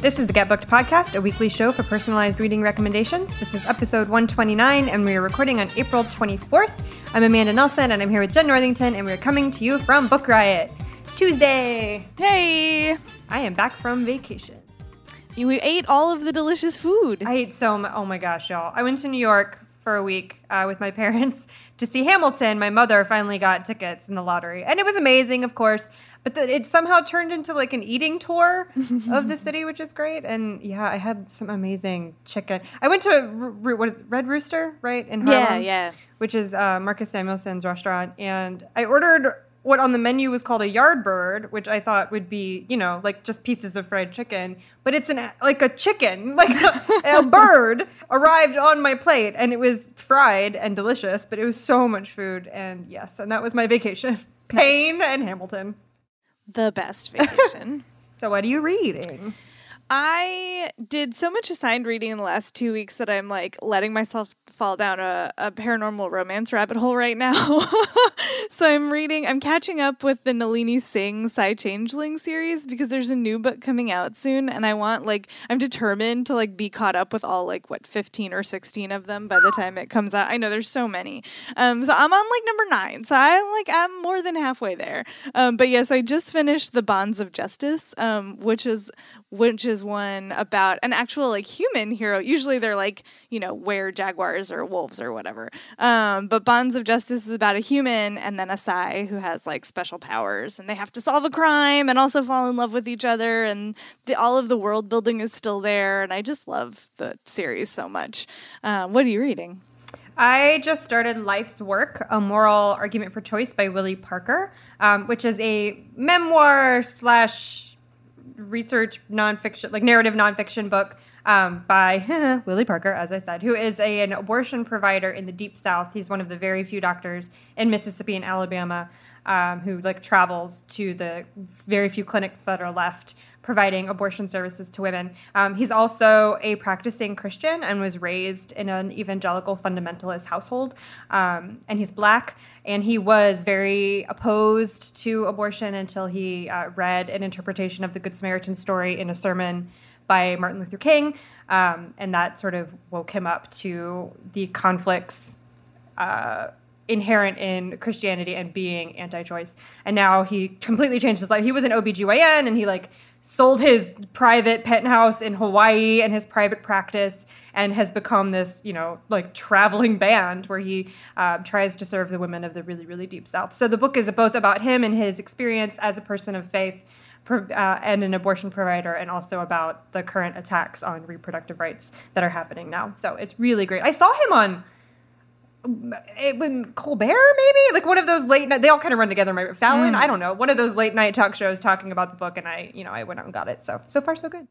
This is the Get Booked podcast, a weekly show for personalized reading recommendations. This is episode 129, and we are recording on April 24th. I'm Amanda Nelson, and I'm here with Jenn Northington, and we're coming to you from Book Riot. Tuesday. Hey! I am back from vacation. We ate all of the delicious food. I ate so much. Oh my gosh, y'all. I went to New York for a week uh, with my parents to see Hamilton. My mother finally got tickets in the lottery, and it was amazing, of course. But the, it somehow turned into like an eating tour of the city, which is great. And yeah, I had some amazing chicken. I went to R- what is it, Red Rooster, right in Harlem? Yeah, yeah. Which is uh, Marcus Samuelsson's restaurant, and I ordered what on the menu was called a yard bird, which I thought would be, you know, like just pieces of fried chicken, but it's an like a chicken, like a, a bird arrived on my plate and it was fried and delicious, but it was so much food and yes, and that was my vacation. Pain and Hamilton. The best vacation. So what are you reading? I did so much assigned reading in the last two weeks that I'm like letting myself fall down a, a paranormal romance rabbit hole right now. so I'm reading, I'm catching up with the Nalini Singh Psy Changeling series because there's a new book coming out soon, and I want like I'm determined to like be caught up with all like what 15 or 16 of them by the time it comes out. I know there's so many, um, so I'm on like number nine, so I'm like I'm more than halfway there. Um, but yes, I just finished the Bonds of Justice, um, which is which is one about an actual like human hero. Usually they're like, you know, were jaguars or wolves or whatever. Um, but Bonds of Justice is about a human and then a Psy who has like special powers and they have to solve a crime and also fall in love with each other and the, all of the world building is still there. And I just love the series so much. Uh, what are you reading? I just started Life's Work, A Moral Argument for Choice by Willie Parker, um, which is a memoir slash research nonfiction, like narrative nonfiction book um, by Willie Parker, as I said, who is a, an abortion provider in the Deep South. He's one of the very few doctors in Mississippi and Alabama um, who like travels to the very few clinics that are left providing abortion services to women. Um, he's also a practicing Christian and was raised in an evangelical fundamentalist household. Um, and he's black, and he was very opposed to abortion until he uh, read an interpretation of the Good Samaritan story in a sermon by Martin Luther King. Um, and that sort of woke him up to the conflicts. Uh, inherent in Christianity and being anti-choice. And now he completely changed his life. He was an OBGYN and he like sold his private penthouse in Hawaii and his private practice and has become this, you know, like traveling band where he uh, tries to serve the women of the really, really deep South. So the book is both about him and his experience as a person of faith uh, and an abortion provider, and also about the current attacks on reproductive rights that are happening now. So it's really great. I saw him on it when Colbert maybe? Like one of those late night they all kind of run together maybe Fallon mm. I don't know. One of those late night talk shows talking about the book and I you know I went out and got it. So so far so good.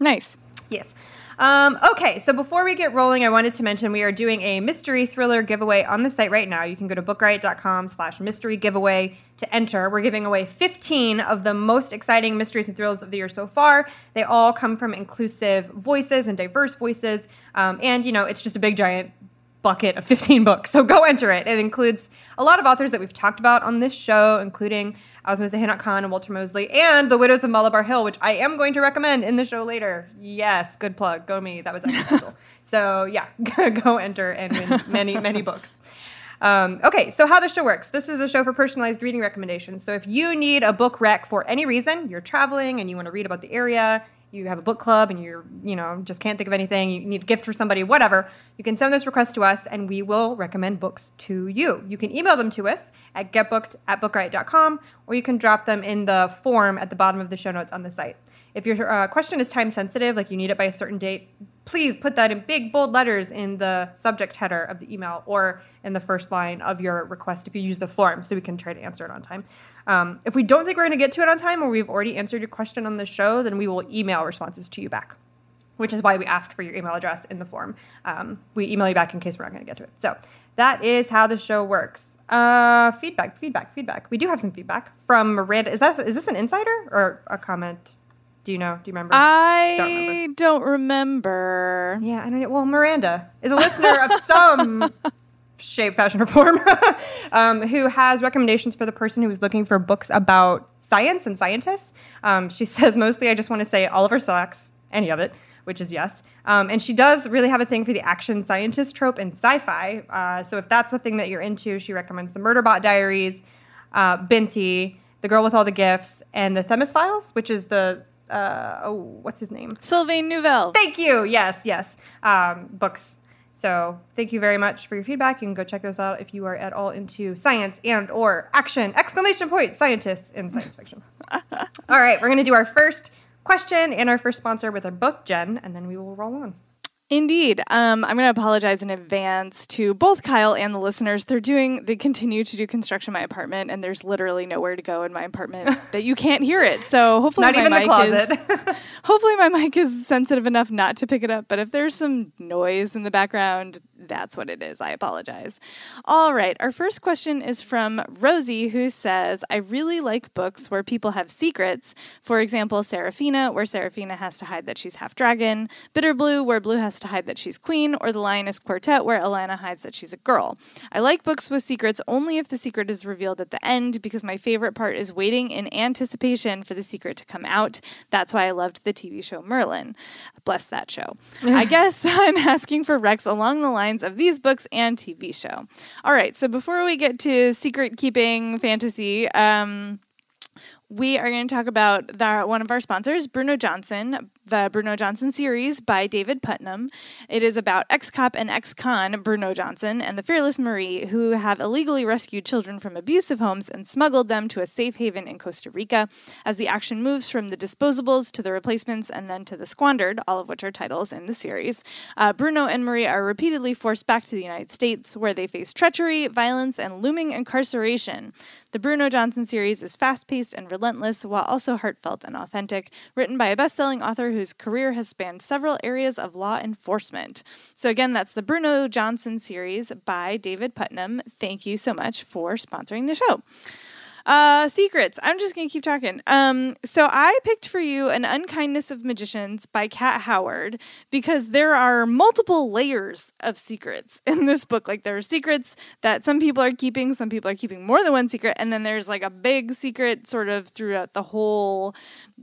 Nice. Yes. Um, okay so before we get rolling I wanted to mention we are doing a mystery thriller giveaway on the site right now. You can go to bookriot.com slash mystery giveaway to enter. We're giving away 15 of the most exciting mysteries and thrills of the year so far. They all come from inclusive voices and diverse voices. Um, and you know it's just a big giant bucket of 15 books. So go enter it. It includes a lot of authors that we've talked about on this show, including Ausma Zehanat Khan and Walter Mosley, and The Widows of Malabar Hill, which I am going to recommend in the show later. Yes, good plug. Go me. That was accidental. so yeah, go enter and win many, many books. Um, okay, so how the show works. This is a show for personalized reading recommendations. So if you need a book rec for any reason, you're traveling and you want to read about the area, you have a book club and you're, you know, just can't think of anything, you need a gift for somebody, whatever, you can send those requests to us and we will recommend books to you. You can email them to us at getbooked at bookriot.com or you can drop them in the form at the bottom of the show notes on the site. if your uh, question is time sensitive, like you need it by a certain date, please put that in big bold letters in the subject header of the email or in the first line of your request if you use the form so we can try to answer it on time. Um, if we don't think we're going to get to it on time or we've already answered your question on the show, then we will email responses to you back, which is why we ask for your email address in the form. Um, we email you back in case we're not going to get to it. So that is how the show works. Uh, feedback, feedback, feedback. We do have some feedback from Miranda. Is that is this an insider or a comment? Do you know? Do you remember? I Don't remember. don't remember. Yeah, I don't know. Well, Miranda is a listener of some shape, fashion, or form um, who has recommendations for the person who is looking for books about science and scientists. Um, she says, mostly, I just want to say Oliver Sacks, any of it, which is yes. Um, and she does really have a thing for the action scientist trope in sci fi. Uh, so if that's the thing that you're into, she recommends the Murderbot Diaries, uh, Binti, The Girl with All the Gifts, and the Themis Files, which is the, uh, oh, what's his name? Sylvain Neuvel. Thank you. Yes, yes. Um, books. So thank you very much for your feedback. You can go check those out if you are at all into science and or action! Exclamation point! Scientists in science fiction. all right, we're gonna do our first question and our first sponsor with our book, Jenn, and then we will roll on. Indeed. Um, I'm going to apologize in advance to both Kyle and the listeners. They're doing, they continue to do construction in my apartment, and there's literally nowhere to go in my apartment that you can't hear it. So hopefully, Not my even the mic closet. is hopefully my mic is sensitive enough not to pick it up. But if there's some noise in the background, that's what it is. I apologize. All right. Our first question is from Rosie, who says, I really like books where people have secrets. For example, Serafina, where Serafina has to hide that she's half dragon, Bitter Blue, where Blue has to hide that she's queen, or The Lioness Quartet, where Alanna hides that she's a girl. I like books with secrets only if the secret is revealed at the end, because my favorite part is waiting in anticipation for the secret to come out. That's why I loved the TV show Merlin. Bless that show. I guess I'm asking for Rex along the lines of these books and TV show. All right, so before we get to secret keeping fantasy, um, we are going to talk about the, one of our sponsors, Bruno Johnson, the Bruno Johnson series by David Putnam. It is about ex cop and ex con Bruno Johnson and the fearless Marie, who have illegally rescued children from abusive homes and smuggled them to a safe haven in Costa Rica. As the action moves from the disposables to the replacements and then to the squandered, all of which are titles in the series, uh, Bruno and Marie are repeatedly forced back to the United States, where they face treachery, violence, and looming incarceration. The Bruno Johnson series is fast paced and relentless, while also heartfelt and authentic, written by a best selling author whose career has spanned several areas of law enforcement. So, again, that's the Bruno Johnson series by David Putnam. Thank you so much for sponsoring the show. Uh, secrets. I'm just gonna keep talking. Um, so I picked for you an unkindness of magicians by Kat Howard because there are multiple layers of secrets in this book. Like there are secrets that some people are keeping, some people are keeping more than one secret, and then there's like a big secret sort of throughout the whole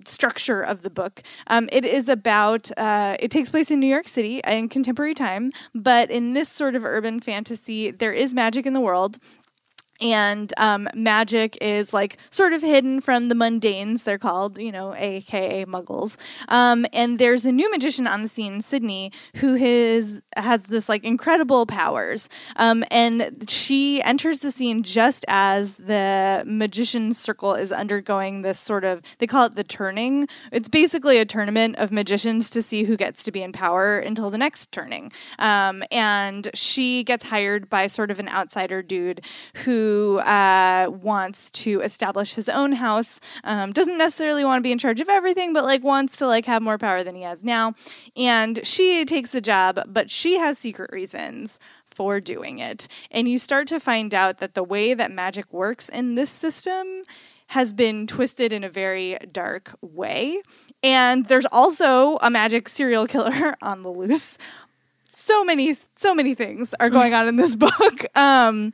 structure of the book. Um, it is about. Uh, it takes place in New York City in contemporary time, but in this sort of urban fantasy, there is magic in the world and um, magic is like sort of hidden from the mundanes. They're called you know aka muggles. Um, and there's a new magician on the scene sydney who has has this like incredible powers. Um, and she enters the scene just as the magician circle is undergoing this sort of they call it the turning. It's basically a tournament of magicians to see who gets to be in power until the next turning. Um, and she gets hired by sort of an outsider dude who who uh, wants to establish his own house. Um, doesn't necessarily want to be in charge of everything, but like wants to like have more power than he has now. And she takes the job, but she has secret reasons for doing it. And you start to find out that the way that magic works in this system has been twisted in a very dark way. And there's also a magic serial killer on the loose. So many, so many things are going on in this book. Um,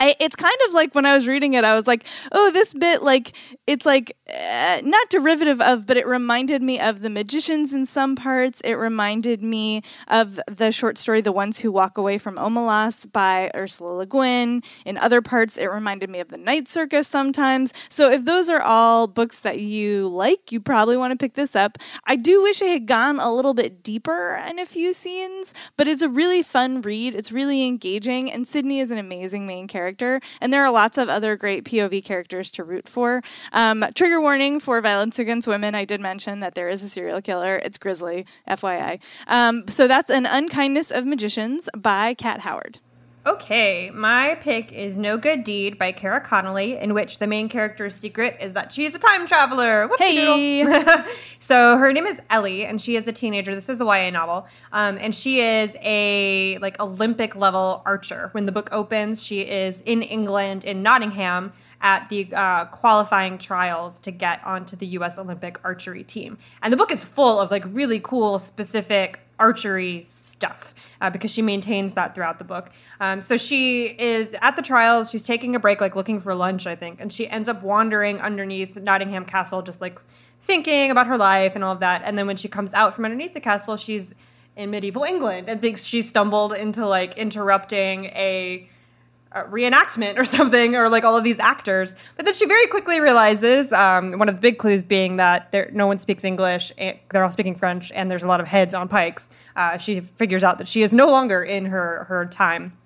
I, it's kind of like when I was reading it, I was like, oh, this bit, like, it's like uh, not derivative of, but it reminded me of The Magicians in some parts. It reminded me of the short story, The Ones Who Walk Away from Omelas by Ursula Le Guin. In other parts, it reminded me of The Night Circus sometimes. So if those are all books that you like, you probably want to pick this up. I do wish I had gone a little bit deeper in a few scenes, but it's a really fun read. It's really engaging, and Sydney is an amazing main character character. And there are lots of other great POV characters to root for. Um, trigger warning for violence against women. I did mention that there is a serial killer. It's Grisly, FYI. Um, so that's An Unkindness of Magicians by Kat Howard. Okay, my pick is No Good Deed by Kara Connolly, in which the main character's secret is that she's a time traveler. Hey! so her name is Ellie, and she is a teenager. This is a YA novel, um, and she is a like Olympic level archer. When the book opens, she is in England in Nottingham at the uh, qualifying trials to get onto the U.S. Olympic archery team. And the book is full of like really cool, specific archery stuff uh, because she maintains that throughout the book. Um, so she is at the trials. She's taking a break, like looking for lunch, I think, and she ends up wandering underneath Nottingham Castle, just like thinking about her life and all of that. And then when she comes out from underneath the castle, she's in medieval England and thinks she stumbled into like interrupting a reenactment or something, or like all of these actors. But then she very quickly realizes um, one of the big clues being that there, no one speaks English, they're all speaking French, and there's a lot of heads on pikes. Uh, she figures out that she is no longer in her her time,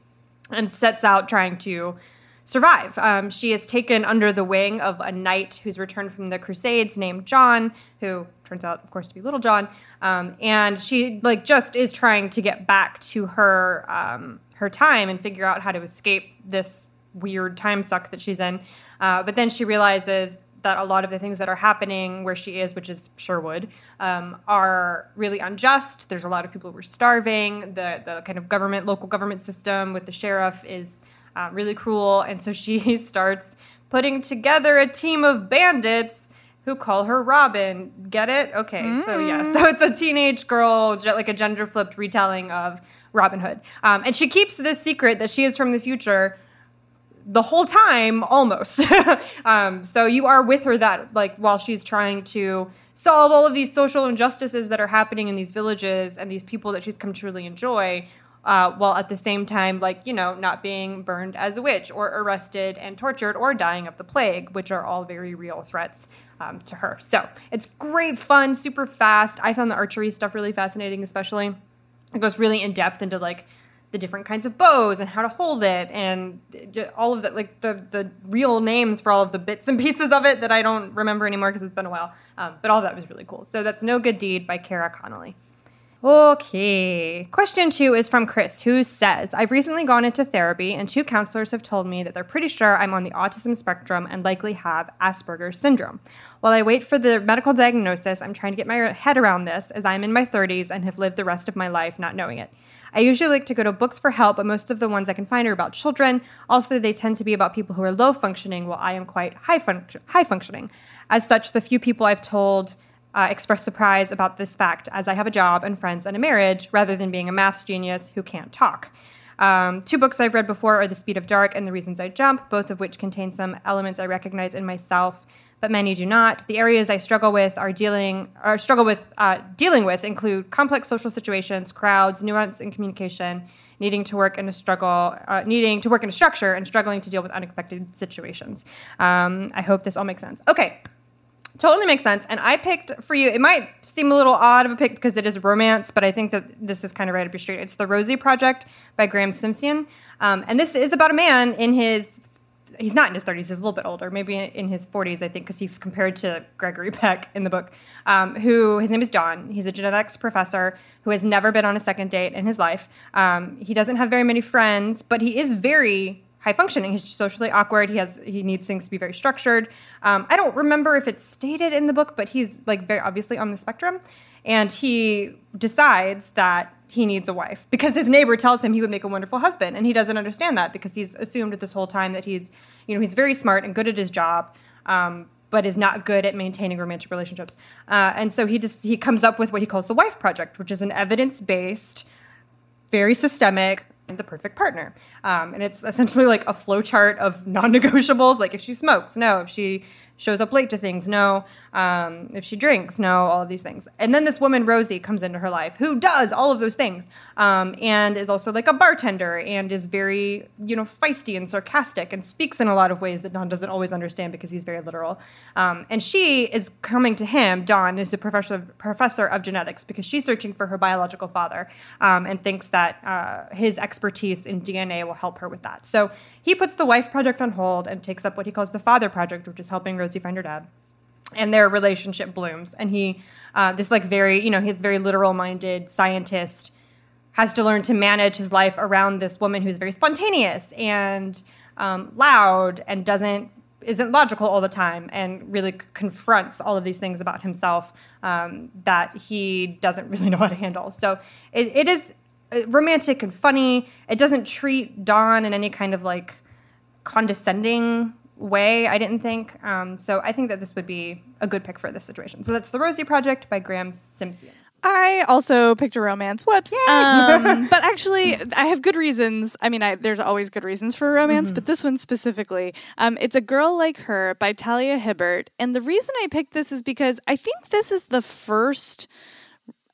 and sets out trying to survive. Um, she is taken under the wing of a knight who's returned from the Crusades named John, who turns out, of course, to be Little John. Um, and she like just is trying to get back to her um, her time and figure out how to escape this weird time suck that she's in. Uh, but then she realizes that a lot of the things that are happening where she is, which is Sherwood, um, are really unjust. There's a lot of people who are starving. The the kind of government, local government system with the sheriff is uh, really cruel, and so she starts putting together a team of bandits who call her Robin. Get it? Okay, mm. so yeah, so it's a teenage girl, like a gender flipped retelling of Robin Hood. Um, and she keeps this secret that she is from the future the whole time almost. um, so you are with her that like while she's trying to solve all of these social injustices that are happening in these villages and these people that she's come to really enjoy. Uh, while at the same time, like, you know, not being burned as a witch or arrested and tortured or dying of the plague, which are all very real threats um, to her. So it's great fun, super fast. I found the archery stuff really fascinating, especially. It goes really in depth into like the different kinds of bows and how to hold it and all of that like the the real names for all of the bits and pieces of it that I don't remember anymore because it's been a while. Um, but all that was really cool. So that's No Good Deed by Kara Connolly. Okay. Question two is from Chris, who says I've recently gone into therapy, and two counselors have told me that they're pretty sure I'm on the autism spectrum and likely have Asperger's syndrome. While I wait for the medical diagnosis, I'm trying to get my head around this as I'm in my 30s and have lived the rest of my life not knowing it. I usually like to go to books for help, but most of the ones I can find are about children. Also, they tend to be about people who are low functioning, while I am quite high, fun- high functioning. As such, the few people I've told uh, express surprise about this fact as I have a job and friends and a marriage rather than being a maths genius who can't talk. Um, two books I've read before are The Speed of Dark and The Reasons I Jump, both of which contain some elements I recognize in myself, but many do not. The areas I struggle with are dealing or struggle with uh, dealing with include complex social situations, crowds, nuance in communication, needing to work in a struggle, uh, needing to work in a structure, and struggling to deal with unexpected situations. Um, I hope this all makes sense. Okay, Totally makes sense. And I picked for you, it might seem a little odd of a pick because it is romance, but I think that this is kind of right up your street. It's The Rosie Project by Graeme Simsion. Um, and this is about a man in his, he's not in his 30s, he's a little bit older, maybe in his 40s, I think, because he's compared to Gregory Peck in the book, um, who, his name is Don. He's a genetics professor who has never been on a second date in his life. Um, he doesn't have very many friends, but he is very high functioning. He's socially awkward. He has he needs things to be very structured. Um, I don't remember if it's stated in the book, but he's like very obviously on the spectrum, and he decides that he needs a wife because his neighbor tells him he would make a wonderful husband, and he doesn't understand that because he's assumed this whole time that he's you know he's very smart and good at his job. Um, but is not good at maintaining romantic relationships, uh, and so he just he comes up with what he calls the Wife Project, which is an evidence-based, very systemic the perfect partner. Um, and it's essentially like a flowchart of non-negotiables. Like if she smokes, no. If she shows up late to things, no. Um, if she drinks, no. All of these things. And then this woman Rosie comes into her life who does all of those things, um, and is also like a bartender and is very you know feisty and sarcastic and speaks in a lot of ways that Don doesn't always understand because he's very literal. Um, and she is coming to him. Don is a professor professor of genetics because she's searching for her biological father um, and thinks that uh, his expertise in DNA will help her with that. So he puts the wife project on hold and takes up what he calls the father project, which is helping Rosie find her dad. And their relationship blooms. And he, uh, this like very, you know, he's very literal minded scientist, has to learn to manage his life around this woman who's very spontaneous and um, loud and doesn't isn't logical all the time and really confronts all of these things about himself um, that he doesn't really know how to handle. So it, it is uh, romantic and funny. It doesn't treat Don in any kind of like condescending way, I didn't think. Um, so I think that this would be a good pick for this situation. So that's The Rosie Project by Graham Simpson. I also picked a romance. Whoops. Um, but actually, I have good reasons. I mean, I, there's always good reasons for a romance, Mm-hmm. but this one specifically, um, it's A Girl Like Her by Talia Hibbert. And the reason I picked this is because I think this is the first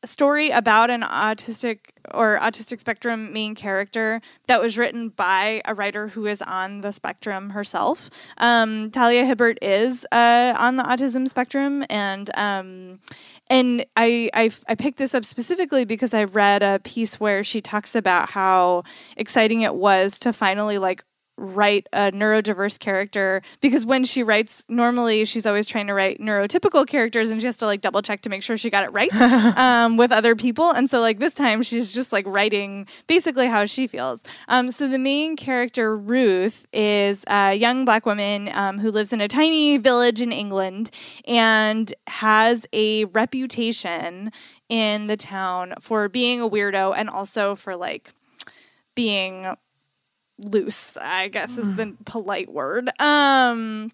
story about an autistic or autistic spectrum main character that was written by a writer who is on the spectrum herself. Um, Talia Hibbert is uh, on the autism spectrum, and um, and I, I I picked this up specifically because I read a piece where she talks about how exciting it was to finally like write a neurodiverse character because when she writes normally she's always trying to write neurotypical characters and she has to like double check to make sure she got it right um, with other people. And so like this time she's just like writing basically how she feels. Um, so the main character ruth is a young black woman um, who lives in a tiny village in england and has a reputation in the town for being a weirdo and also for like being loose, I guess is the polite word. Um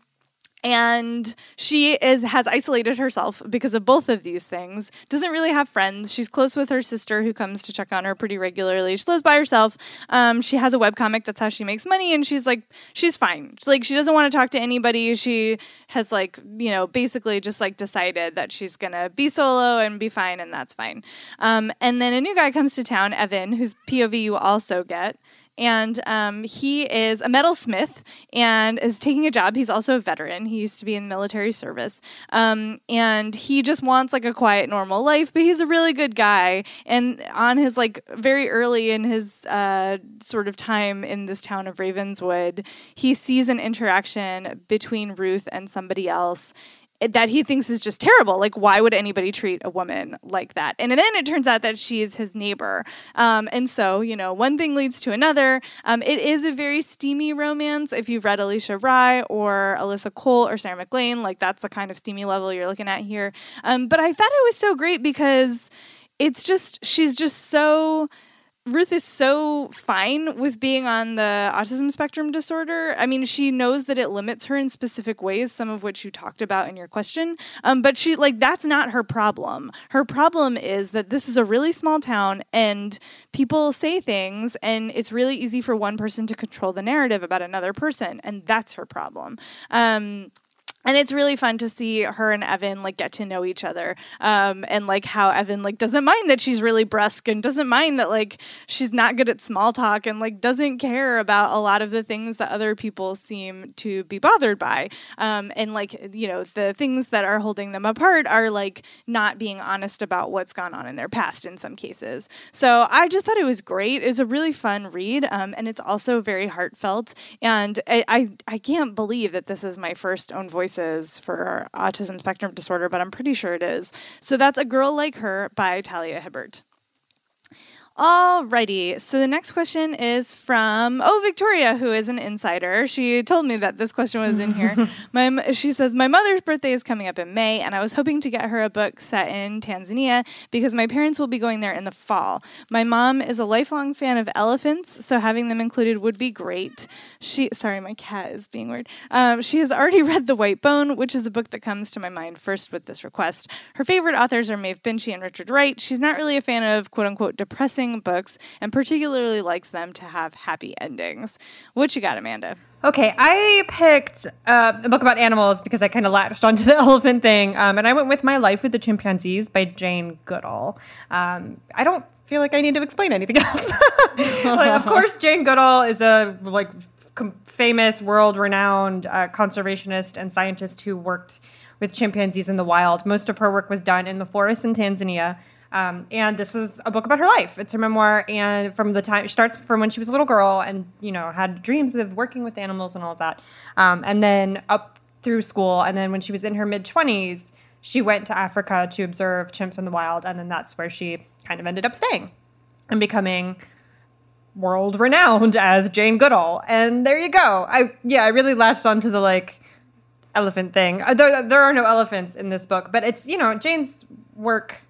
and she is has isolated herself because of both of these things. Doesn't really have friends. She's close with her sister who comes to check on her pretty regularly. She lives by herself. Um, she has a webcomic. That's how she makes money, and she's like she's fine. She's like she doesn't want to talk to anybody. She has like you know basically just like decided that she's gonna be solo and be fine, and that's fine. Um, and then a new guy comes to town, Evan, whose POV you also get and um, he is a metalsmith and is taking a job. He's also a veteran. He used to be in military service, um, and he just wants like a quiet, normal life. But he's a really good guy. And on his like very early in his uh, sort of time in this town of Ravenswood, he sees an interaction between Ruth and somebody else that he thinks is just terrible. Like, why would anybody treat a woman like that? And then it turns out that she's his neighbor. Um, and so, you know, one thing leads to another. Um, it is a very steamy romance. If you've read Alisha Rai or Alyssa Cole or Sarah MacLean, like that's the kind of steamy level you're looking at here. Um, but I thought it was so great because it's just, she's just so Ruth is so fine with being on the autism spectrum disorder. I mean, she knows that it limits her in specific ways, some of which you talked about in your question. Um, but she, like, that's not her problem. Her problem is that this is a really small town and people say things, and it's really easy for one person to control the narrative about another person. And that's her problem. Um, and it's really fun to see her and Evan like get to know each other, um, and like how Evan like doesn't mind that she's really brusque and doesn't mind that like she's not good at small talk and like doesn't care about a lot of the things that other people seem to be bothered by, um, and like you know the things that are holding them apart are like not being honest about what's gone on in their past in some cases. So I just thought it was great. It's a really fun read, um, and it's also very heartfelt. And I, I I can't believe that this is my first own for autism spectrum disorder, but I'm pretty sure it is. So that's A Girl Like Her by Talia Hibbert. Alrighty, so the next question is from oh Victoria, who is an insider. She told me that this question was in here. my she says my mother's birthday is coming up in May, and I was hoping to get her a book set in Tanzania because my parents will be going there in the fall. My mom is a lifelong fan of elephants, so having them included would be great. She sorry, my cat is being weird. Um, she has already read The White Bone, which is a book that comes to my mind first with this request. Her favorite authors are Maeve Binchy and Richard Wright. She's not really a fan of quote unquote depressing books and particularly likes them to have happy endings. What you got, Amanda? Okay, I picked uh, a book about animals because I kind of latched onto the elephant thing, um, and I went with My Life with the Chimpanzees by Jane Goodall. Um, I don't feel like I need to explain anything else. like, of course, Jane Goodall is a like com- famous, world-renowned uh, conservationist and scientist who worked with chimpanzees in the wild. Most of her work was done in the forests in Tanzania. Um, and this is a book about her life. It's her memoir, and from the time starts from when she was a little girl, and you know had dreams of working with animals and all of that, um, and then up through school, and then when she was in her mid twenties, she went to Africa to observe chimps in the wild, and then that's where she kind of ended up staying and becoming world renowned as Jane Goodall. And there you go. I yeah, I really latched onto the like elephant thing. There, there are no elephants in this book, but it's you know Jane's work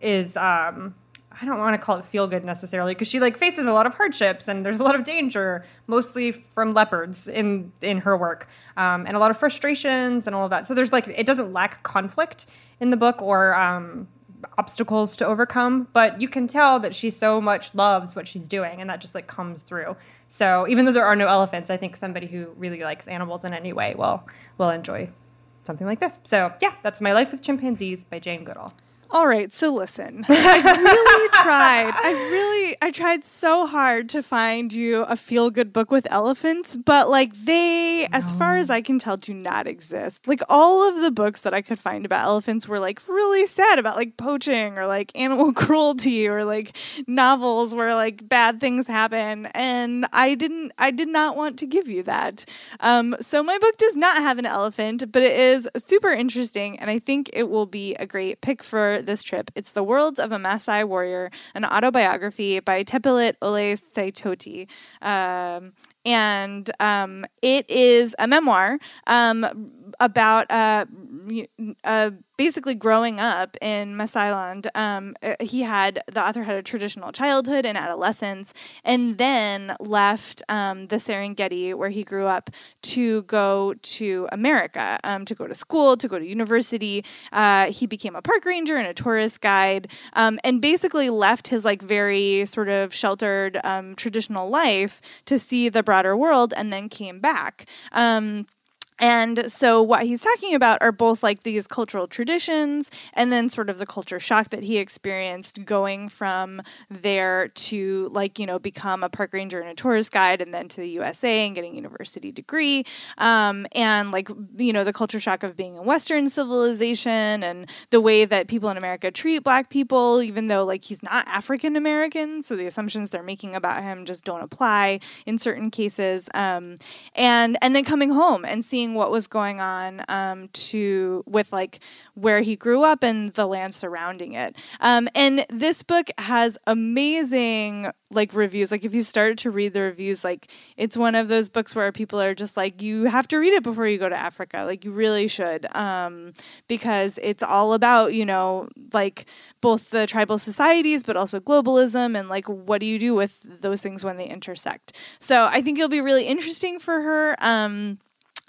is um I don't want to call it feel good necessarily because she like faces a lot of hardships and there's a lot of danger, mostly from leopards in in her work, um, and a lot of frustrations and all of that. So there's like it doesn't lack conflict in the book or um, obstacles to overcome, but you can tell that she so much loves what she's doing, and that just like comes through. So even though there are no elephants, I think somebody who really likes animals in any way will will enjoy something like this. So yeah, that's my life with chimpanzees by Jane Goodall. All right, so listen. I really tried. I really I tried so hard to find you a feel-good book with elephants, but like they as far as I can tell do not exist. Like all of the books that I could find about elephants were like really sad about like poaching or like animal cruelty or like novels where like bad things happen and I didn't I did not want to give you that. Um so my book does not have an elephant, but it is super interesting and I think it will be a great pick for this trip. It's The Worlds of a Maasai Warrior, an autobiography by Tepilit Ole Saitoti. Um, and um, it is a memoir um, about uh, uh, basically growing up in Masailand. Um, uh, he had the author had a traditional childhood and adolescence, and then left um, the Serengeti where he grew up to go to America, um, to go to school, to go to university. Uh, he became a park ranger and a tourist guide, um, and basically left his like very sort of sheltered um, traditional life to see the broader world, and then came back. Um, and so, what he's talking about are both like these cultural traditions and then sort of the culture shock that he experienced going from there to, like, you know, become a park ranger and a tourist guide and then to the USA and getting a university degree. Um, and, like, you know, the culture shock of being in Western civilization and the way that people in America treat black people, even though, like, he's not African American. So, the assumptions they're making about him just don't apply in certain cases. Um, and, and then coming home and seeing what was going on um, to with like where he grew up and the land surrounding it. Um, and this book has amazing like reviews. Like if you started to read the reviews, like it's one of those books where people are just like, you have to read it before you go to Africa. Like you really should, um, because it's all about you know like both the tribal societies, but also globalism and like what do you do with those things when they intersect. So I think it'll be really interesting for her. Um,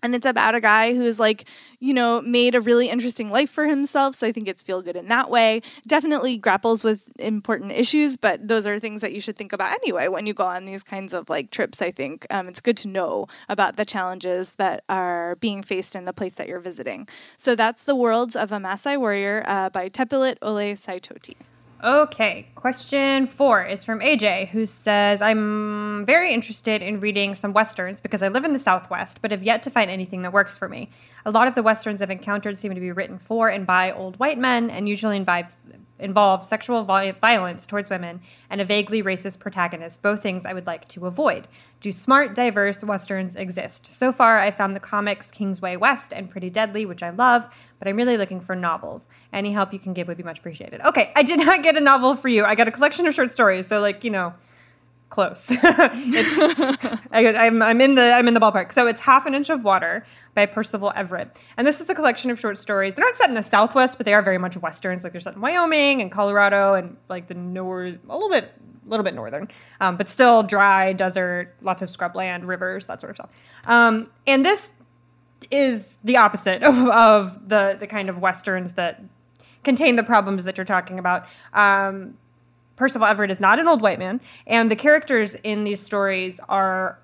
and it's about a guy who's like you know made a really interesting life for himself so i think it's feel good in that way. Definitely grapples with important issues but those are things that you should think about anyway when you go on these kinds of like trips i think. Um, it's good to know about the challenges that are being faced in the place that you're visiting. So that's the worlds of a Maasai warrior uh, by tepilit ole saitoti Okay, question four is from AJ, who says, I'm very interested in reading some Westerns because I live in the Southwest, but have yet to find anything that works for me. A lot of the Westerns I've encountered seem to be written for and by old white men and usually involves, involve sexual violence towards women and a vaguely racist protagonist, both things I would like to avoid. Do smart, diverse Westerns exist? So far, I found the comics Kingsway West and Pretty Deadly, which I love, but I'm really looking for novels. Any help you can give would be much appreciated. Okay, I did not get a novel for you. I got a collection of short stories, so like you know, close. it's, I, am I'm in the I'm in the ballpark. So it's Half an Inch of Water by Percival Everett, and this is a collection of short stories. They're not set in the Southwest, but they are very much westerns. Like they're set in Wyoming and Colorado and like the north, a little bit a little bit northern, um, but still dry desert, lots of scrubland, rivers, that sort of stuff. Um, and this is the opposite of, of, the the kind of westerns that contain the problems that you're talking about. Um, Percival Everett is not an old white man, and the characters in these stories are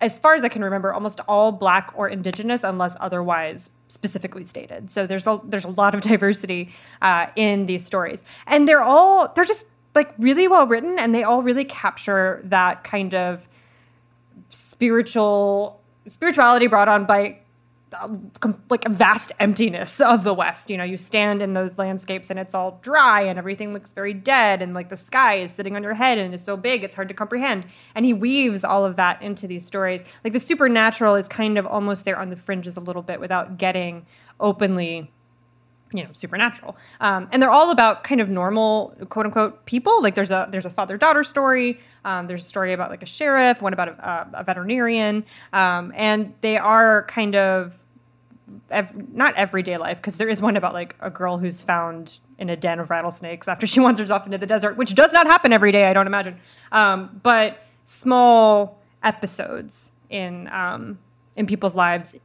as far as I can remember, almost all Black or Indigenous, unless otherwise specifically stated. So there's a there's a lot of diversity uh, in these stories, and they're all they're just like really well written, and they all really capture that kind of spiritual spirituality brought on by like a vast emptiness of the West. You know, you stand in those landscapes and it's all dry and everything looks very dead and like the sky is sitting on your head and it's so big it's hard to comprehend. And he weaves all of that into these stories. Like the supernatural is kind of almost there on the fringes a little bit without getting openly you know supernatural um, and they're all about kind of normal quote unquote people like there's a there's a father daughter story um, there's a story about like a sheriff one about a, a veterinarian um, and they are kind of ev- not everyday life because there is one about like a girl who's found in a den of rattlesnakes after she wanders off into the desert, which does not happen every day. I don't imagine, um, but small episodes in um, in people's lives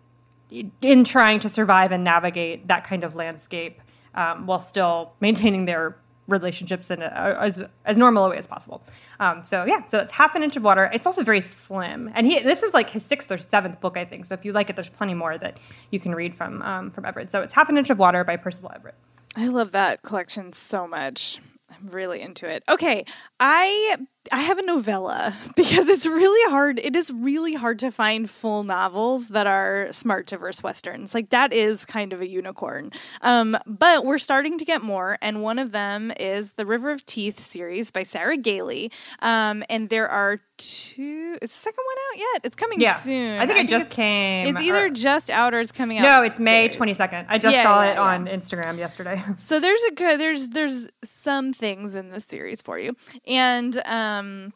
in trying to survive and navigate that kind of landscape um, while still maintaining their relationships in a, as as normal a way as possible. Um, so yeah, so that's half an inch of water. It's also very slim, and he this is like his sixth or seventh book, I think. So if you like it, there's plenty more that you can read from um, from Everett. So it's half an inch of water by Percival Everett. I love that collection so much. I'm really into it. Okay, I I have a novella because it's really hard. It is really hard to find full novels that are smart diverse westerns. Like that is kind of a unicorn. Um, but we're starting to get more, and one of them is the River of Teeth series by Sarah Gailey. Um, and there are two. Is the second one out yet? It's coming yeah. soon. I think it I think just came. It's either or, just out or it's coming out. No, it's May twenty second. I just yeah, saw yeah, it on Instagram yesterday. So there's a there's there's some things in the series for you, and um um,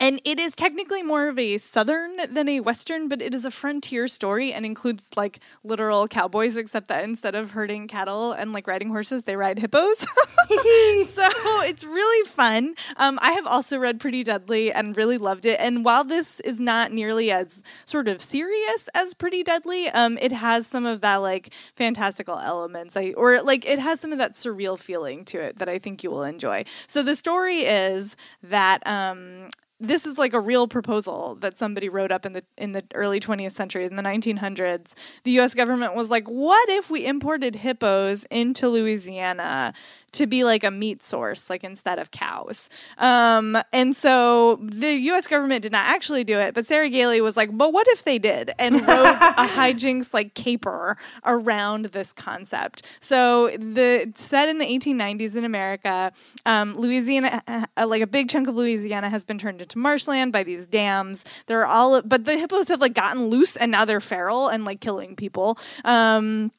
and it is technically more of a southern than a western, but it is a frontier story and includes like literal cowboys, except that instead of herding cattle and like riding horses, they ride hippos. so it's really fun. Um, I have also read Pretty Deadly and really loved it. And while this is not nearly as sort of serious as Pretty Deadly, um, it has some of that like fantastical elements, I, or like it has some of that surreal feeling to it that I think you will enjoy. So the story is that um, this is like a real proposal that somebody wrote up in the in the early 20th century in the 1900s the US government was like what if we imported hippos into Louisiana to be like a meat source, like instead of cows. Um, and so the U.S. government did not actually do it, but Sarah Gailey was like, "But what if they did?" and wrote a hijinks like caper around this concept. So the set in the 1890s in America, um, Louisiana, uh, like a big chunk of Louisiana, has been turned into marshland by these dams. They're all, but the hippos have like gotten loose and now they're feral and like killing people. Um,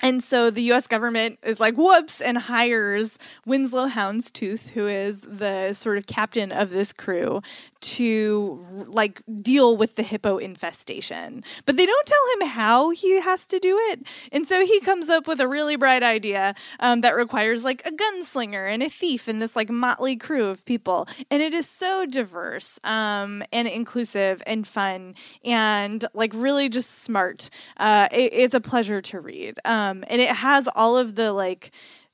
and so the US government is like, whoops, and hires Winslow Houndstooth, who is the sort of captain of this crew, to like deal with the hippo infestation. But they don't tell him how he has to do it. And so he comes up with a really bright idea um, that requires like a gunslinger and a thief and this like motley crew of people. And it is so diverse um, and inclusive and fun and like really just smart. Uh, it, it's a pleasure to read. Um, um, and it has all of the like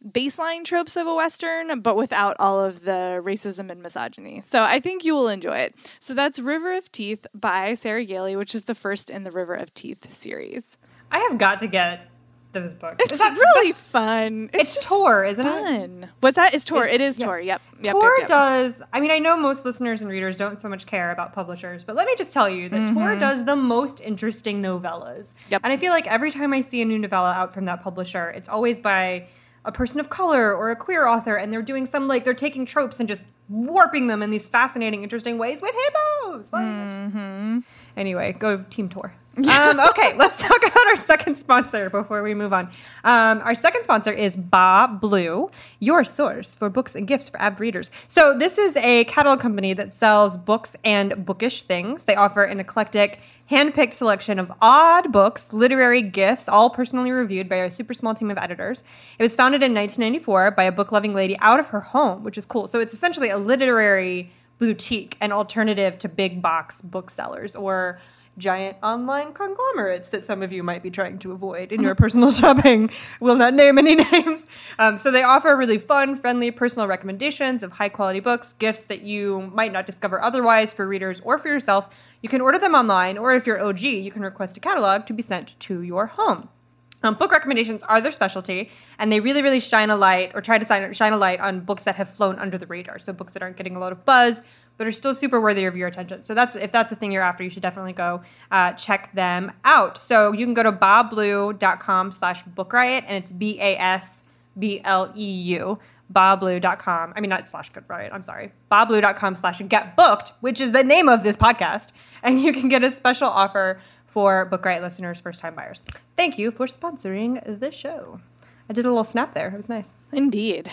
baseline tropes of a western but without all of the racism and misogyny. So i think you will enjoy it. So that's river of teeth by sarah gailey which is the first in the river of teeth series. I have got to get those books. It's that, really fun. It's, it's Tor, isn't fun. it? What's that? It's Tor. It is yeah. Tor. Yep. yep Tor yep, yep. does. I mean, I know most listeners and readers don't so much care about publishers, but let me just tell you that mm-hmm. Tor does the most interesting novellas. Yep. And I feel like every time I see a new novella out from that publisher, it's always by a person of color or a queer author, and they're doing some like they're taking tropes and just warping them in these fascinating, interesting ways with hippos. Like, mm-hmm. Anyway, go Team Tor. Um, okay, let's talk about our second sponsor before we move on. Um, our second sponsor is Bas Bleu, your source for books and gifts for avid readers. So, this is a catalog company that sells books and bookish things. They offer an eclectic, hand-picked selection of odd books, literary gifts, all personally reviewed by a super small team of editors. It was founded in 1994 by a book-loving lady out of her home, which is cool. So, it's essentially a literary boutique, an alternative to big box booksellers or giant online conglomerates that some of you might be trying to avoid in your personal shopping. Will not name any names. Um, so they offer really fun, friendly, personal recommendations of high quality books, gifts that you might not discover otherwise for readers or for yourself. You can order them online, or if you're OG, you can request a catalog to be sent to your home. Um, book recommendations are their specialty, and they really, really shine a light or try to shine a light on books that have flown under the radar. So books that aren't getting a lot of buzz, but are still super worthy of your attention. So that's if that's the thing you're after, you should definitely go uh, check them out. So you can go to basbleu.com slash book riot, and it's B A S B L E U basbleu.com. I mean, not slash good riot, I'm sorry. basbleu.com slash get booked, which is the name of this podcast. And you can get a special offer for Book Riot listeners, first time buyers. Thank you for sponsoring the show. I did a little snap there. It was nice. Indeed.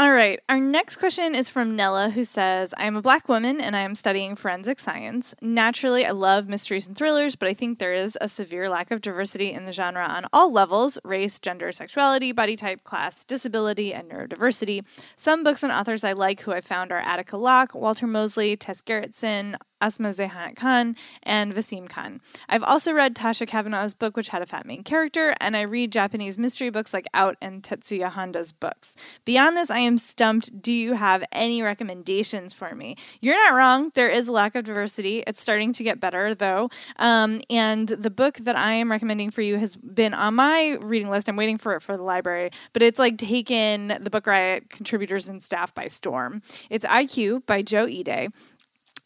All right. Our next question is from Nella, who says I am a black woman and I am studying forensic science. Naturally, I love mysteries and thrillers, but I think there is a severe lack of diversity in the genre on all levels race, gender, sexuality, body type, class, disability, and neurodiversity. Some books and authors I like who I found are Attica Locke, Walter Mosley, Tess Gerritsen, Ausma Zehanat Khan, and Vaseem Khan. I've also read Tasha Kavanagh's book, which had a fat main character, and I read Japanese mystery books like Out and Tetsuya Honda's books. Beyond this, I am stumped. Do you have any recommendations for me? You're not wrong. There is a lack of diversity. It's starting to get better, though. Um, and the book that I am recommending for you has been on my reading list. I'm waiting for it for the library, but it's like taken the Book Riot contributors and staff by storm. It's IQ by Joe Ide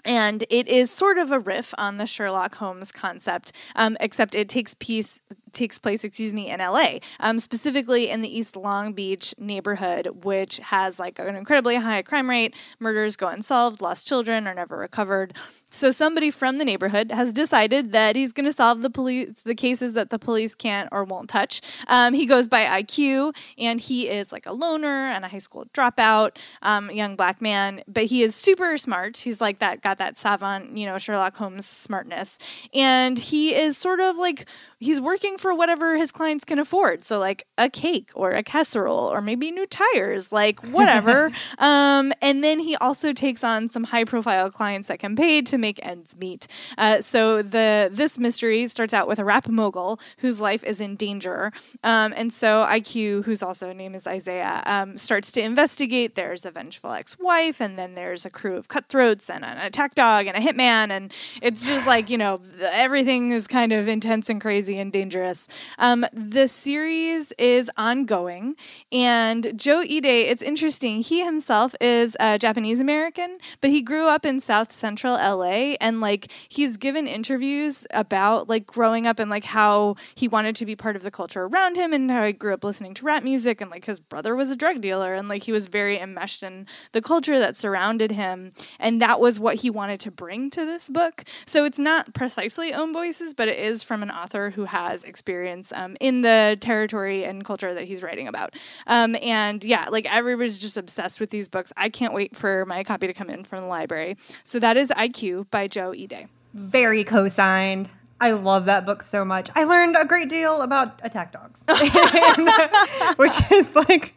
and it is sort of a riff on the Sherlock Holmes concept, um, except it takes piece takes place, excuse me, in LA, um, specifically in the East Long Beach neighborhood, which has like an incredibly high crime rate. Murders go unsolved, lost children are never recovered. So somebody from the neighborhood has decided that he's going to solve the police the cases that the police can't or won't touch. Um, he goes by IQ, and he is like a loner and a high school dropout, um, young black man. But he is super smart. He's like that, got that savant, you know, Sherlock Holmes smartness, and he is sort of like he's working for whatever his clients can afford. So like a cake or a casserole or maybe new tires, like whatever. um, and then he also takes on some high profile clients that can pay to make ends meet. Uh, so the this mystery starts out with a rap mogul whose life is in danger, um, and so IQ, whose also name is Isaiah, um, starts to investigate. There's a vengeful ex-wife, and then there's a crew of cutthroats and an attack dog and a hitman, and it's just like you know everything is kind of intense and crazy and dangerous. Um, the series is ongoing, and Joe Ide. It's interesting. He himself is a Japanese American, but he grew up in South Central LA and like he's given interviews about like growing up and like how he wanted to be part of the culture around him and how he grew up listening to rap music and like his brother was a drug dealer and like he was very enmeshed in the culture that surrounded him and that was what he wanted to bring to this book so it's not precisely own voices but it is from an author who has experience um, in the territory and culture that he's writing about um, and yeah like everybody's just obsessed with these books i can't wait for my copy to come in from the library so that is iq by Joe Ide. Very co signed. I love that book so much. I learned a great deal about attack dogs, which is like,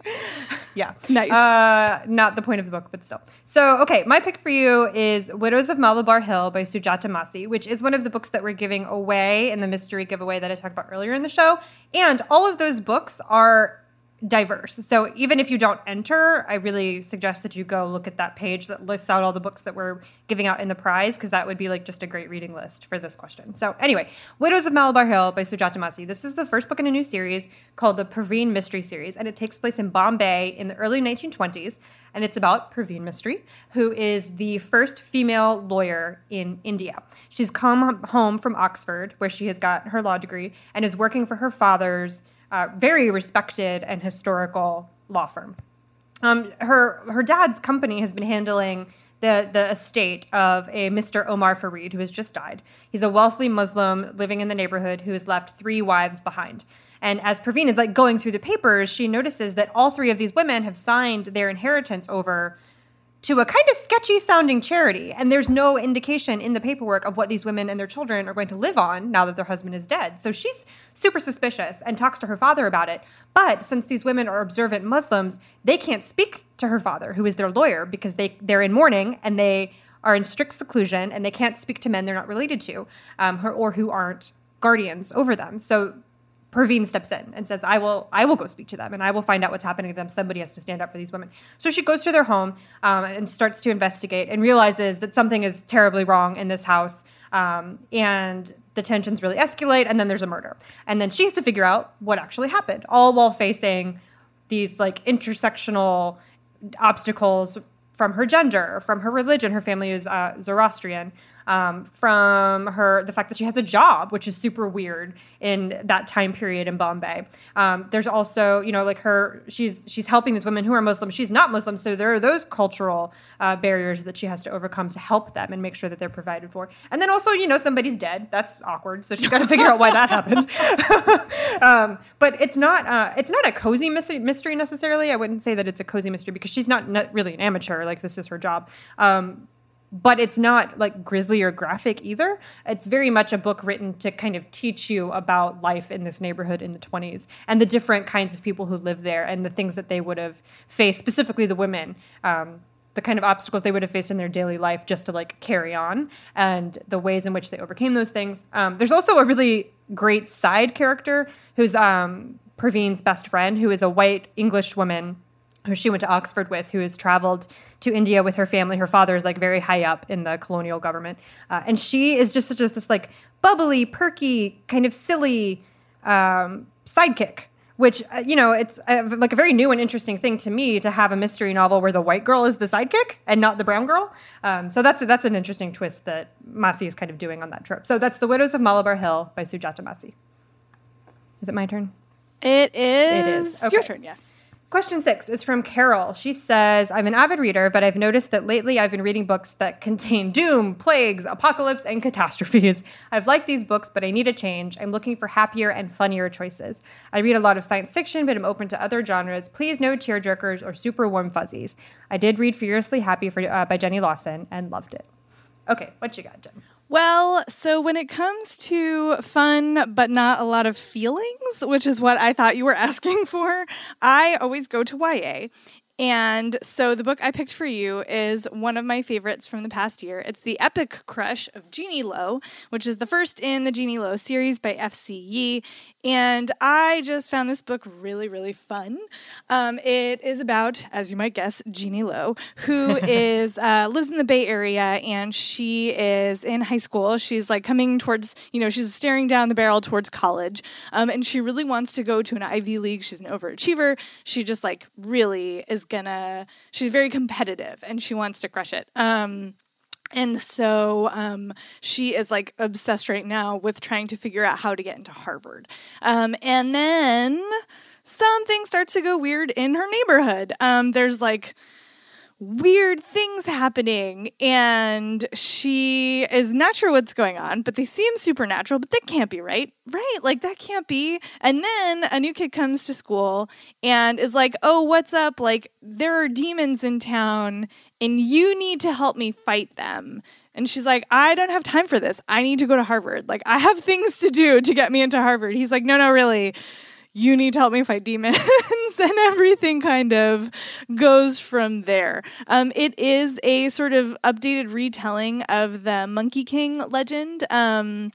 yeah, nice. Uh, not the point of the book, but still. So, okay, my pick for you is Widows of Malabar Hill by Sujata Massey, which is one of the books that we're giving away in the mystery giveaway that I talked about earlier in the show. And all of those books are diverse. So even if you don't enter, I really suggest that you go look at that page that lists out all the books that we're giving out in the prize because that would be like just a great reading list for this question. So anyway, Widows of Malabar Hill by Sujata Massey. This is the first book in a new series called the Perveen Mistry Series, and it takes place in Bombay in the early 1920s. And it's about Perveen Mistry, who is the first female lawyer in India. She's come home from Oxford, where she has got her law degree, and is working for her father's uh, very respected and historical law firm. Um, her her dad's company has been handling the the estate of a Mr. Omar Farid who has just died. He's a wealthy Muslim living in the neighborhood who has left three wives behind. And as Perveen is like going through the papers, she notices that all three of these women have signed their inheritance over to a kind of sketchy sounding charity. And there's no indication in the paperwork of what these women and their children are going to live on now that their husband is dead. So she's super suspicious and talks to her father about it. But since these women are observant Muslims, they can't speak to her father, who is their lawyer, because they, they're in mourning and they are in strict seclusion and they can't speak to men they're not related to um, or who aren't guardians over them. So Perveen steps in and says, "I will, I will go speak to them, and I will find out what's happening to them. Somebody has to stand up for these women." So she goes to their home um, and starts to investigate, and realizes that something is terribly wrong in this house, um, and the tensions really escalate, and then there's a murder, and then she has to figure out what actually happened, all while facing these like intersectional obstacles from her gender, from her religion. Her family is uh, Zoroastrian um, from her the fact that she has a job, which is super weird in that time period in Bombay. Um, there's also you know like her she's she's helping these women who are Muslim. She's not Muslim, so there are those cultural uh, barriers that she has to overcome to help them and make sure that they're provided for. And then also you know somebody's dead. That's awkward. So she's got to figure out why that happened. um, but it's not uh, it's not a cozy mystery necessarily. I wouldn't say that it's a cozy mystery because she's not, not really an amateur. Like this is her job. Um, but it's not like grisly or graphic either. It's very much a book written to kind of teach you about life in this neighborhood in the 20s and the different kinds of people who live there and the things that they would have faced, specifically the women. Um, the kind of obstacles they would have faced in their daily life just to like carry on and the ways in which they overcame those things. Um, there's also a really great side character who's um, Perveen's best friend, who is a white English woman who she went to Oxford with, who has traveled to India with her family. Her father is like very high up in the colonial government, uh, and she is just such a, this like bubbly, perky, kind of silly um, sidekick. Which uh, you know, it's uh, like a very new and interesting thing to me to have a mystery novel where the white girl is the sidekick and not the brown girl. Um, so that's that's an interesting twist that Massey is kind of doing on that trope. So that's The Widows of Malabar Hill by Sujata Massey. Is it my turn? It is. It is. Okay. Your turn. Yes. Question six is from Carol. She says, I'm an avid reader, but I've noticed that lately I've been reading books that contain doom, plagues, apocalypse, and catastrophes. I've liked these books, but I need a change. I'm looking for happier and funnier choices. I read a lot of science fiction, but I'm open to other genres. Please no tearjerkers or super warm fuzzies. I did read Furiously Happy for, uh, by Jenny Lawson and loved it. Okay, what you got, Jenn? Well, so when it comes to fun but not a lot of feelings, which is what I thought you were asking for, I always go to YA. And so the book I picked for you is one of my favorites from the past year. It's The Epic Crush of Jeannie Lo, which is the first in the Jeannie Lo series by F.C. Yee. And I just found this book really, really fun. Um, it is about, as you might guess, Jeannie Lo, who is uh, lives in the Bay Area and she is in high school. She's like coming towards, you know, she's staring down the barrel towards college. Um, and she really wants to go to an Ivy League. She's an overachiever. She just like really is gonna she's very competitive and she wants to crush it um and so um, she is like obsessed right now with trying to figure out how to get into Harvard. Um, and then something starts to go weird in her neighborhood. Um, there's like weird things happening and she is not sure what's going on but they seem supernatural but that can't be right right like that can't be and then a new kid comes to school and is like oh what's up like there are demons in town and you need to help me fight them and she's like, I don't have time for this. I need to go to Harvard. Like, I have things to do to get me into Harvard. He's like, No, no, really you need to help me fight demons and everything kind of goes from there. Um, it is a sort of updated retelling of the monkey king legend. Um,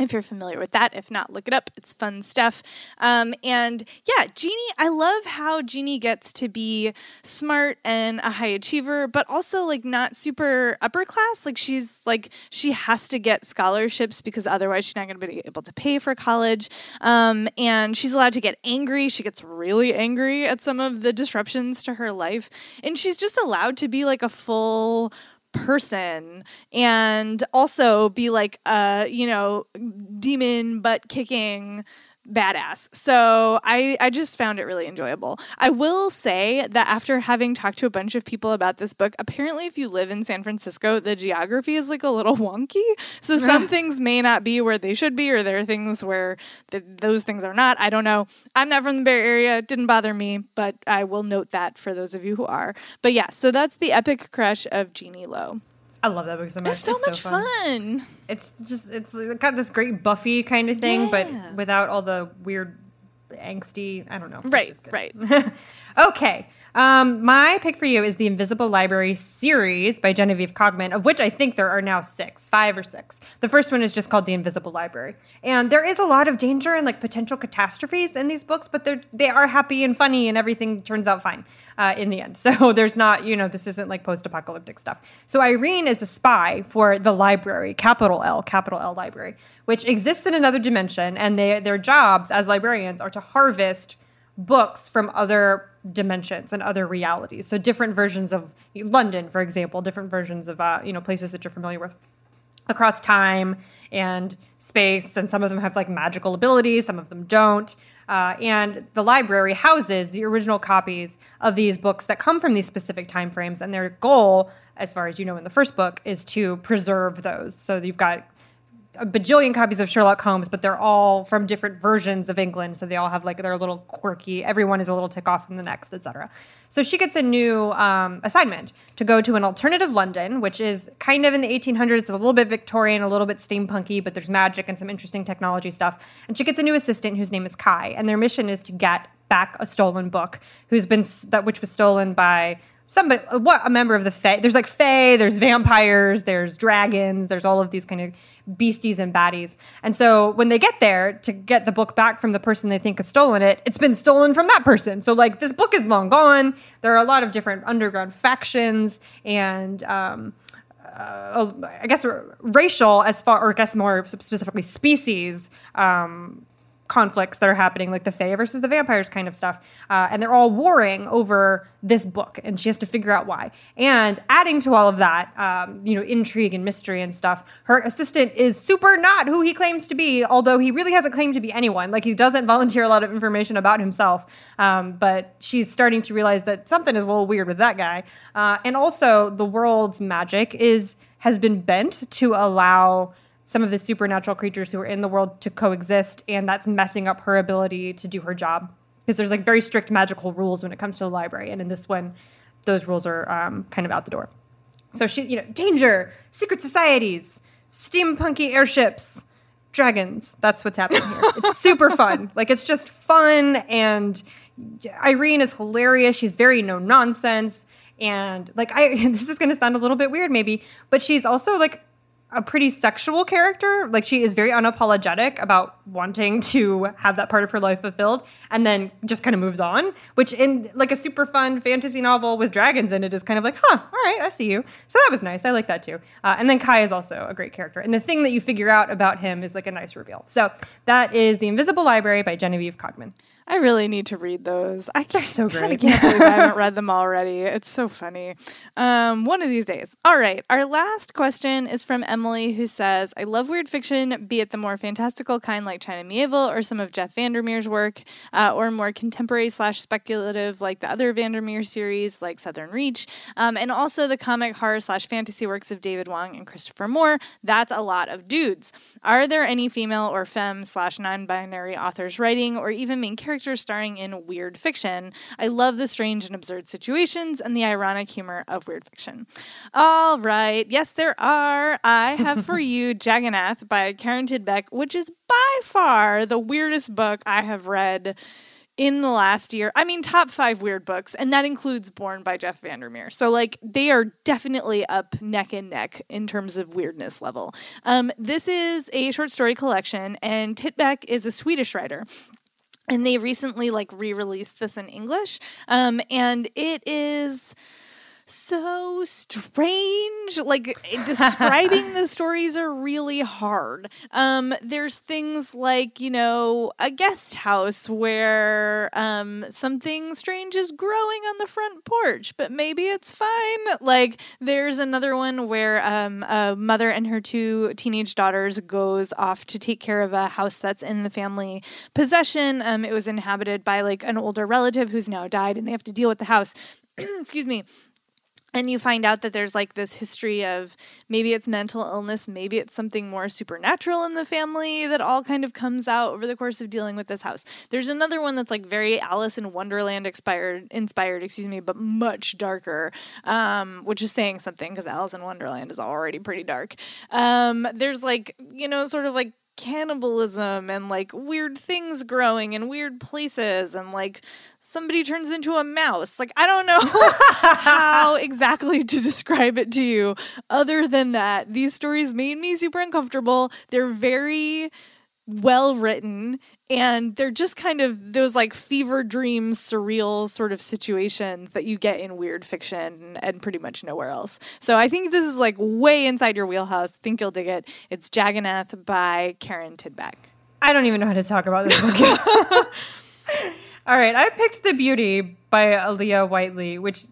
if you're familiar with that. If not, look it up. It's fun stuff. Um, and yeah, Jeannie, I love how Jeannie gets to be smart and a high achiever, but also like not super upper class. Like she's like, she has to get scholarships because otherwise she's not going to be able to pay for college. Um, and she's allowed to get angry. She gets really angry at some of the disruptions to her life. And she's just allowed to be like a full person and also be like a you know demon butt kicking badass. So I I just found it really enjoyable. I will say that after having talked to a bunch of people about this book, apparently if you live in San Francisco, the geography is like a little wonky. So some things may not be where they should be or there are things where th- those things are not. I don't know. I'm not from the Bay Area. It didn't bother me, but I will note that for those of you who are. But yeah, so that's the epic crush of Jeannie Lo. I love that book so much. It's so it's much so fun. fun. It's just it's got this great Buffy kind of thing, yeah. but without all the weird angsty. I don't know. Right, right. okay. Um, my pick for you is the Invisible Library series by Genevieve Cogman, of which I think there are now six, five or six. The first one is just called The Invisible Library, and there is a lot of danger and like potential catastrophes in these books, but they're they are happy and funny, and everything turns out fine uh, in the end. So there's not, you know, this isn't like post-apocalyptic stuff. So Irene is a spy for the library, capital L, capital L library, which exists in another dimension, and they their jobs as librarians are to harvest books from other dimensions and other realities. So different versions of London, for example, different versions of uh, you know places that you're familiar with across time and space, and some of them have like magical abilities, some of them don't. Uh, and the library houses the original copies of these books that come from these specific time frames. And their goal, as far as you know in the first book, is to preserve those. So you've got a bajillion copies of Sherlock Holmes, but they're all from different versions of England, so they all have like their little quirky. Everyone is a little tick off from the next, etc. So she gets a new um, assignment to go to an alternative London, which is kind of in the 1800s. It's a little bit Victorian, a little bit steampunky, but there's magic and some interesting technology stuff. And she gets a new assistant whose name is Kai, and their mission is to get back a stolen book, who's been that which was stolen by somebody what a member of the fae there's like fae there's vampires there's dragons there's all of these kind of beasties and baddies. And so when they get there to get the book back from the person they think has stolen it it's been stolen from that person. So like this book is long gone. There are a lot of different underground factions and um, uh, I guess racial as far, or I guess more specifically species um, conflicts that are happening, like the Fae versus the vampires kind of stuff. Uh, and they're all warring over this book, and she has to figure out why. And adding to all of that, um, you know, intrigue and mystery and stuff, her assistant is super not who he claims to be, although he really hasn't claimed to be anyone. Like he doesn't volunteer a lot of information about himself. Um, but she's starting to realize that something is a little weird with that guy. Uh, and also, the world's magic is has been bent to allow some of the supernatural creatures who are in the world to coexist, and that's messing up her ability to do her job because there's like very strict magical rules when it comes to the library, and in this one, those rules are um, kind of out the door. So she, you know, danger, secret societies, steampunky airships, dragons. That's what's happening here. It's super fun. Like it's just fun, and Irene is hilarious. She's very no nonsense, and like I, this is going to sound a little bit weird, maybe, but she's also like a pretty sexual character. Like she is very unapologetic about wanting to have that part of her life fulfilled and then just kind of moves on, which in like a super fun fantasy novel with dragons in it is kind of like, huh, all right, I see you. So that was nice. I like that too. Uh, and then Kai is also a great character. And the thing that you figure out about him is like a nice reveal. So that is The Invisible Library by Genevieve Cogman. I really need to read those. I They're so great. can't believe I haven't read them already. It's so funny. Um, one of these days. All right. Our last question is from Emily, who says, "I love weird fiction, be it the more fantastical kind like China Miéville or some of Jeff Vandermeer's work, uh, or more contemporary slash speculative like the other Vandermeer series like Southern Reach, um, and also the comic horror slash fantasy works of David Wong and Christopher Moore. That's a lot of dudes. Are there any female or femme slash non-binary authors writing, or even main characters?" Characters starring in weird fiction. I love the strange and absurd situations and the ironic humor of weird fiction. All right. Yes, there are. I have for you Jagannath by Karin Tidbeck, which is by far the weirdest book I have read in the last year. I mean, top five weird books, and that includes Borne by Jeff Vandermeer. So, like, they are definitely up neck and neck in terms of weirdness level. Um, this is a short story collection, and Tidbeck is a Swedish writer and they recently like re-released this in english. Um, and it is so strange. Like describing the stories are really hard. Um, there's things like, you know, a guest house where um, something strange is growing on the front porch, but maybe it's fine. Like there's another one where um, a mother and her two teenage daughters goes off to take care of a house that's in the family possession. Um, it was inhabited by like an older relative who's now died, and they have to deal with the house. Excuse me and you find out that there's like this history of maybe it's mental illness, maybe it's something more supernatural in the family that all kind of comes out over the course of dealing with this house. There's another one that's like very Alice in Wonderland inspired, inspired, excuse me, but much darker, um, which is saying something because Alice in Wonderland is already pretty dark. Um, there's like you know, sort of like cannibalism and like weird things growing in weird places and like somebody turns into a mouse. Like I don't know how exactly to describe it to you other than that these stories made me super uncomfortable. They're very well written and they're just kind of those like fever dream surreal sort of situations that you get in weird fiction and pretty much nowhere else so i think this is like way inside your wheelhouse think you'll dig it it's jagannath by karin tidbeck I don't even know how to talk about this book. All right, I picked The Beauty by Aliya Whiteley, which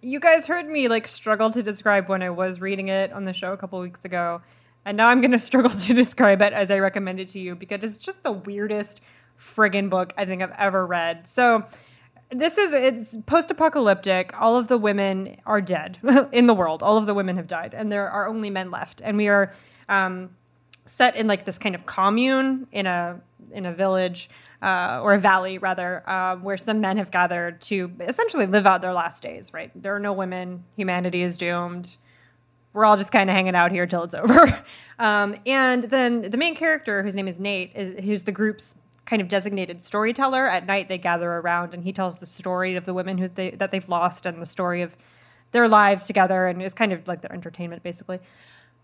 you guys heard me like struggle to describe when I was reading it on the show a couple weeks ago. And now I'm going to struggle to describe it as I recommend it to you because it's just the weirdest friggin' book I think I've ever read. So this is it's post-apocalyptic. All of the women are dead in the world. All of the women have died, and there are only men left. And we are um, set in like this kind of commune in a in a village uh, or a valley rather, uh, where some men have gathered to essentially live out their last days. Right? There are no women. Humanity is doomed we're all just kind of hanging out here till it's over. Um, and then the main character, whose name is Nate, is, who's the group's kind of designated storyteller. At night, they gather around, and he tells the story of the women who they, that they've lost and the story of their lives together, and is kind of like their entertainment, basically.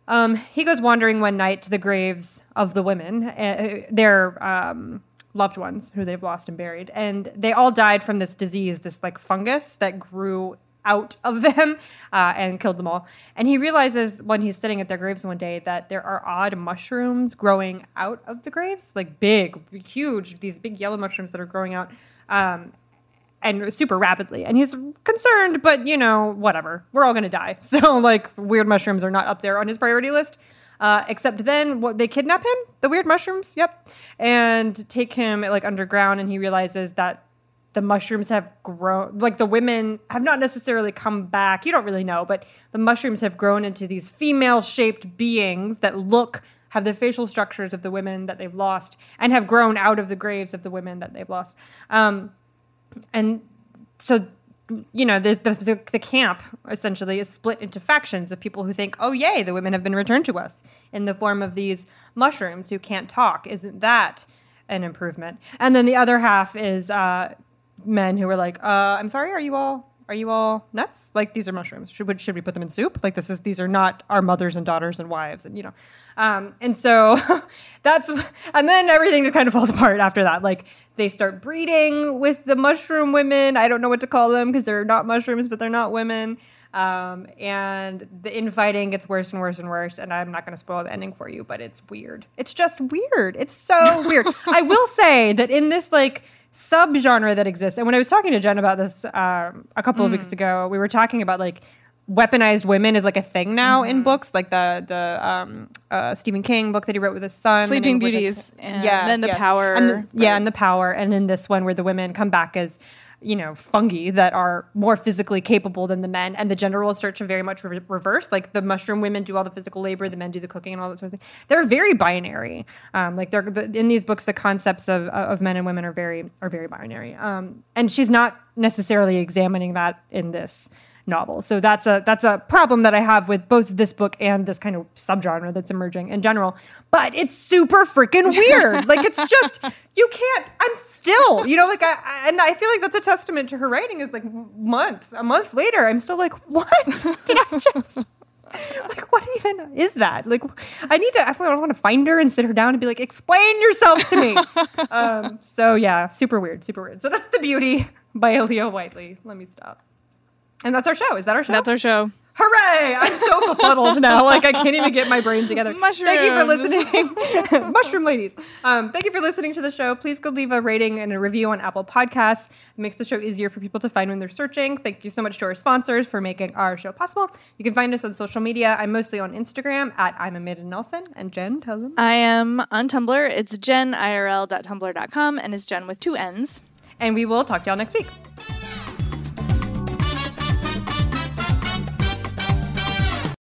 Um, he goes wandering one night to the graves of the women, uh, their um, loved ones who they've lost and buried, and they all died from this disease, this like fungus that grew out of them uh, and killed them all. And he realizes when he's sitting at their graves one day that there are odd mushrooms growing out of the graves, like big, huge, these big yellow mushrooms that are growing out. Um, and super rapidly. And he's concerned, but you know, whatever. We're all going to die. So, like, weird mushrooms are not up there on his priority list. Uh, except then, what they kidnap him, the weird mushrooms, yep, and take him like underground. And he realizes that the mushrooms have grown like the women have not necessarily come back you don't really know but the mushrooms have grown into these female shaped beings that look have the facial structures of the women that they've lost and have grown out of the graves of the women that they've lost. Um, and so you know the, the the camp essentially is split into factions of people who think oh yay the women have been returned to us in the form of these mushrooms who can't talk. Isn't that an improvement? And then the other half is uh, men who were like, uh, "I'm sorry, are you all are you all nuts? Like these are mushrooms. Should should we put them in soup? Like this is these are not our mothers and daughters and wives and you know." Um, and so that's and then everything just kind of falls apart after that. Like they start breeding with the mushroom women. I don't know what to call them because they're not mushrooms, but they're not women. Um, and the infighting gets worse and worse and worse. And I'm not going to spoil the ending for you, but it's weird. It's just weird. It's so weird. I will say that in this like subgenre that exists. And when I was talking to Jenn about this um, a couple of weeks ago, we were talking about like weaponized women is like a thing now in books, like the the um, uh, Stephen King book that he wrote with his son, Sleeping name of which I Beauties, can't- and Yes, then The yes. Power, and the, yeah, and the power, and in this one where the women come back as you know fungi that are more physically capable than the men, and the gender roles start to very much re- reverse. Like the mushroom women do all the physical labor, the men do the cooking and all that sort of thing. They're very binary. Um, like they're the, in these books, the concepts of of men and women are very are very binary. Um, and she's not necessarily examining that in this novel. So that's a that's a problem that I have with both this book and this kind of subgenre that's emerging in general. But it's super freaking weird. like it's just you can't. I'm still, you know, like I, I and I feel like that's a testament to her writing. Is like month a month later, I'm still like, what did I just? Like what even is that? Like I need to. I want to find her and sit her down and be like, explain yourself to me. um, so yeah, super weird, super weird. So that's the beauty by Aliya Whiteley. Let me stop. And that's our show. Is that our show? That's our show. Hooray! I'm so befuddled now. Like I can't even get my brain together. Thank you for listening, mushroom ladies. Um, thank you for listening to the show. Please go leave a rating and a review on Apple Podcasts. It makes the show easier for people to find when they're searching. Thank you so much to our sponsors for making our show possible. You can find us on social media. I'm mostly on Instagram at I'm Amanda Nelson. And Jenn, tell them. I am on Tumblr. It's jennirl.tumblr.com and it's Jenn with two N's. And we will talk to y'all next week.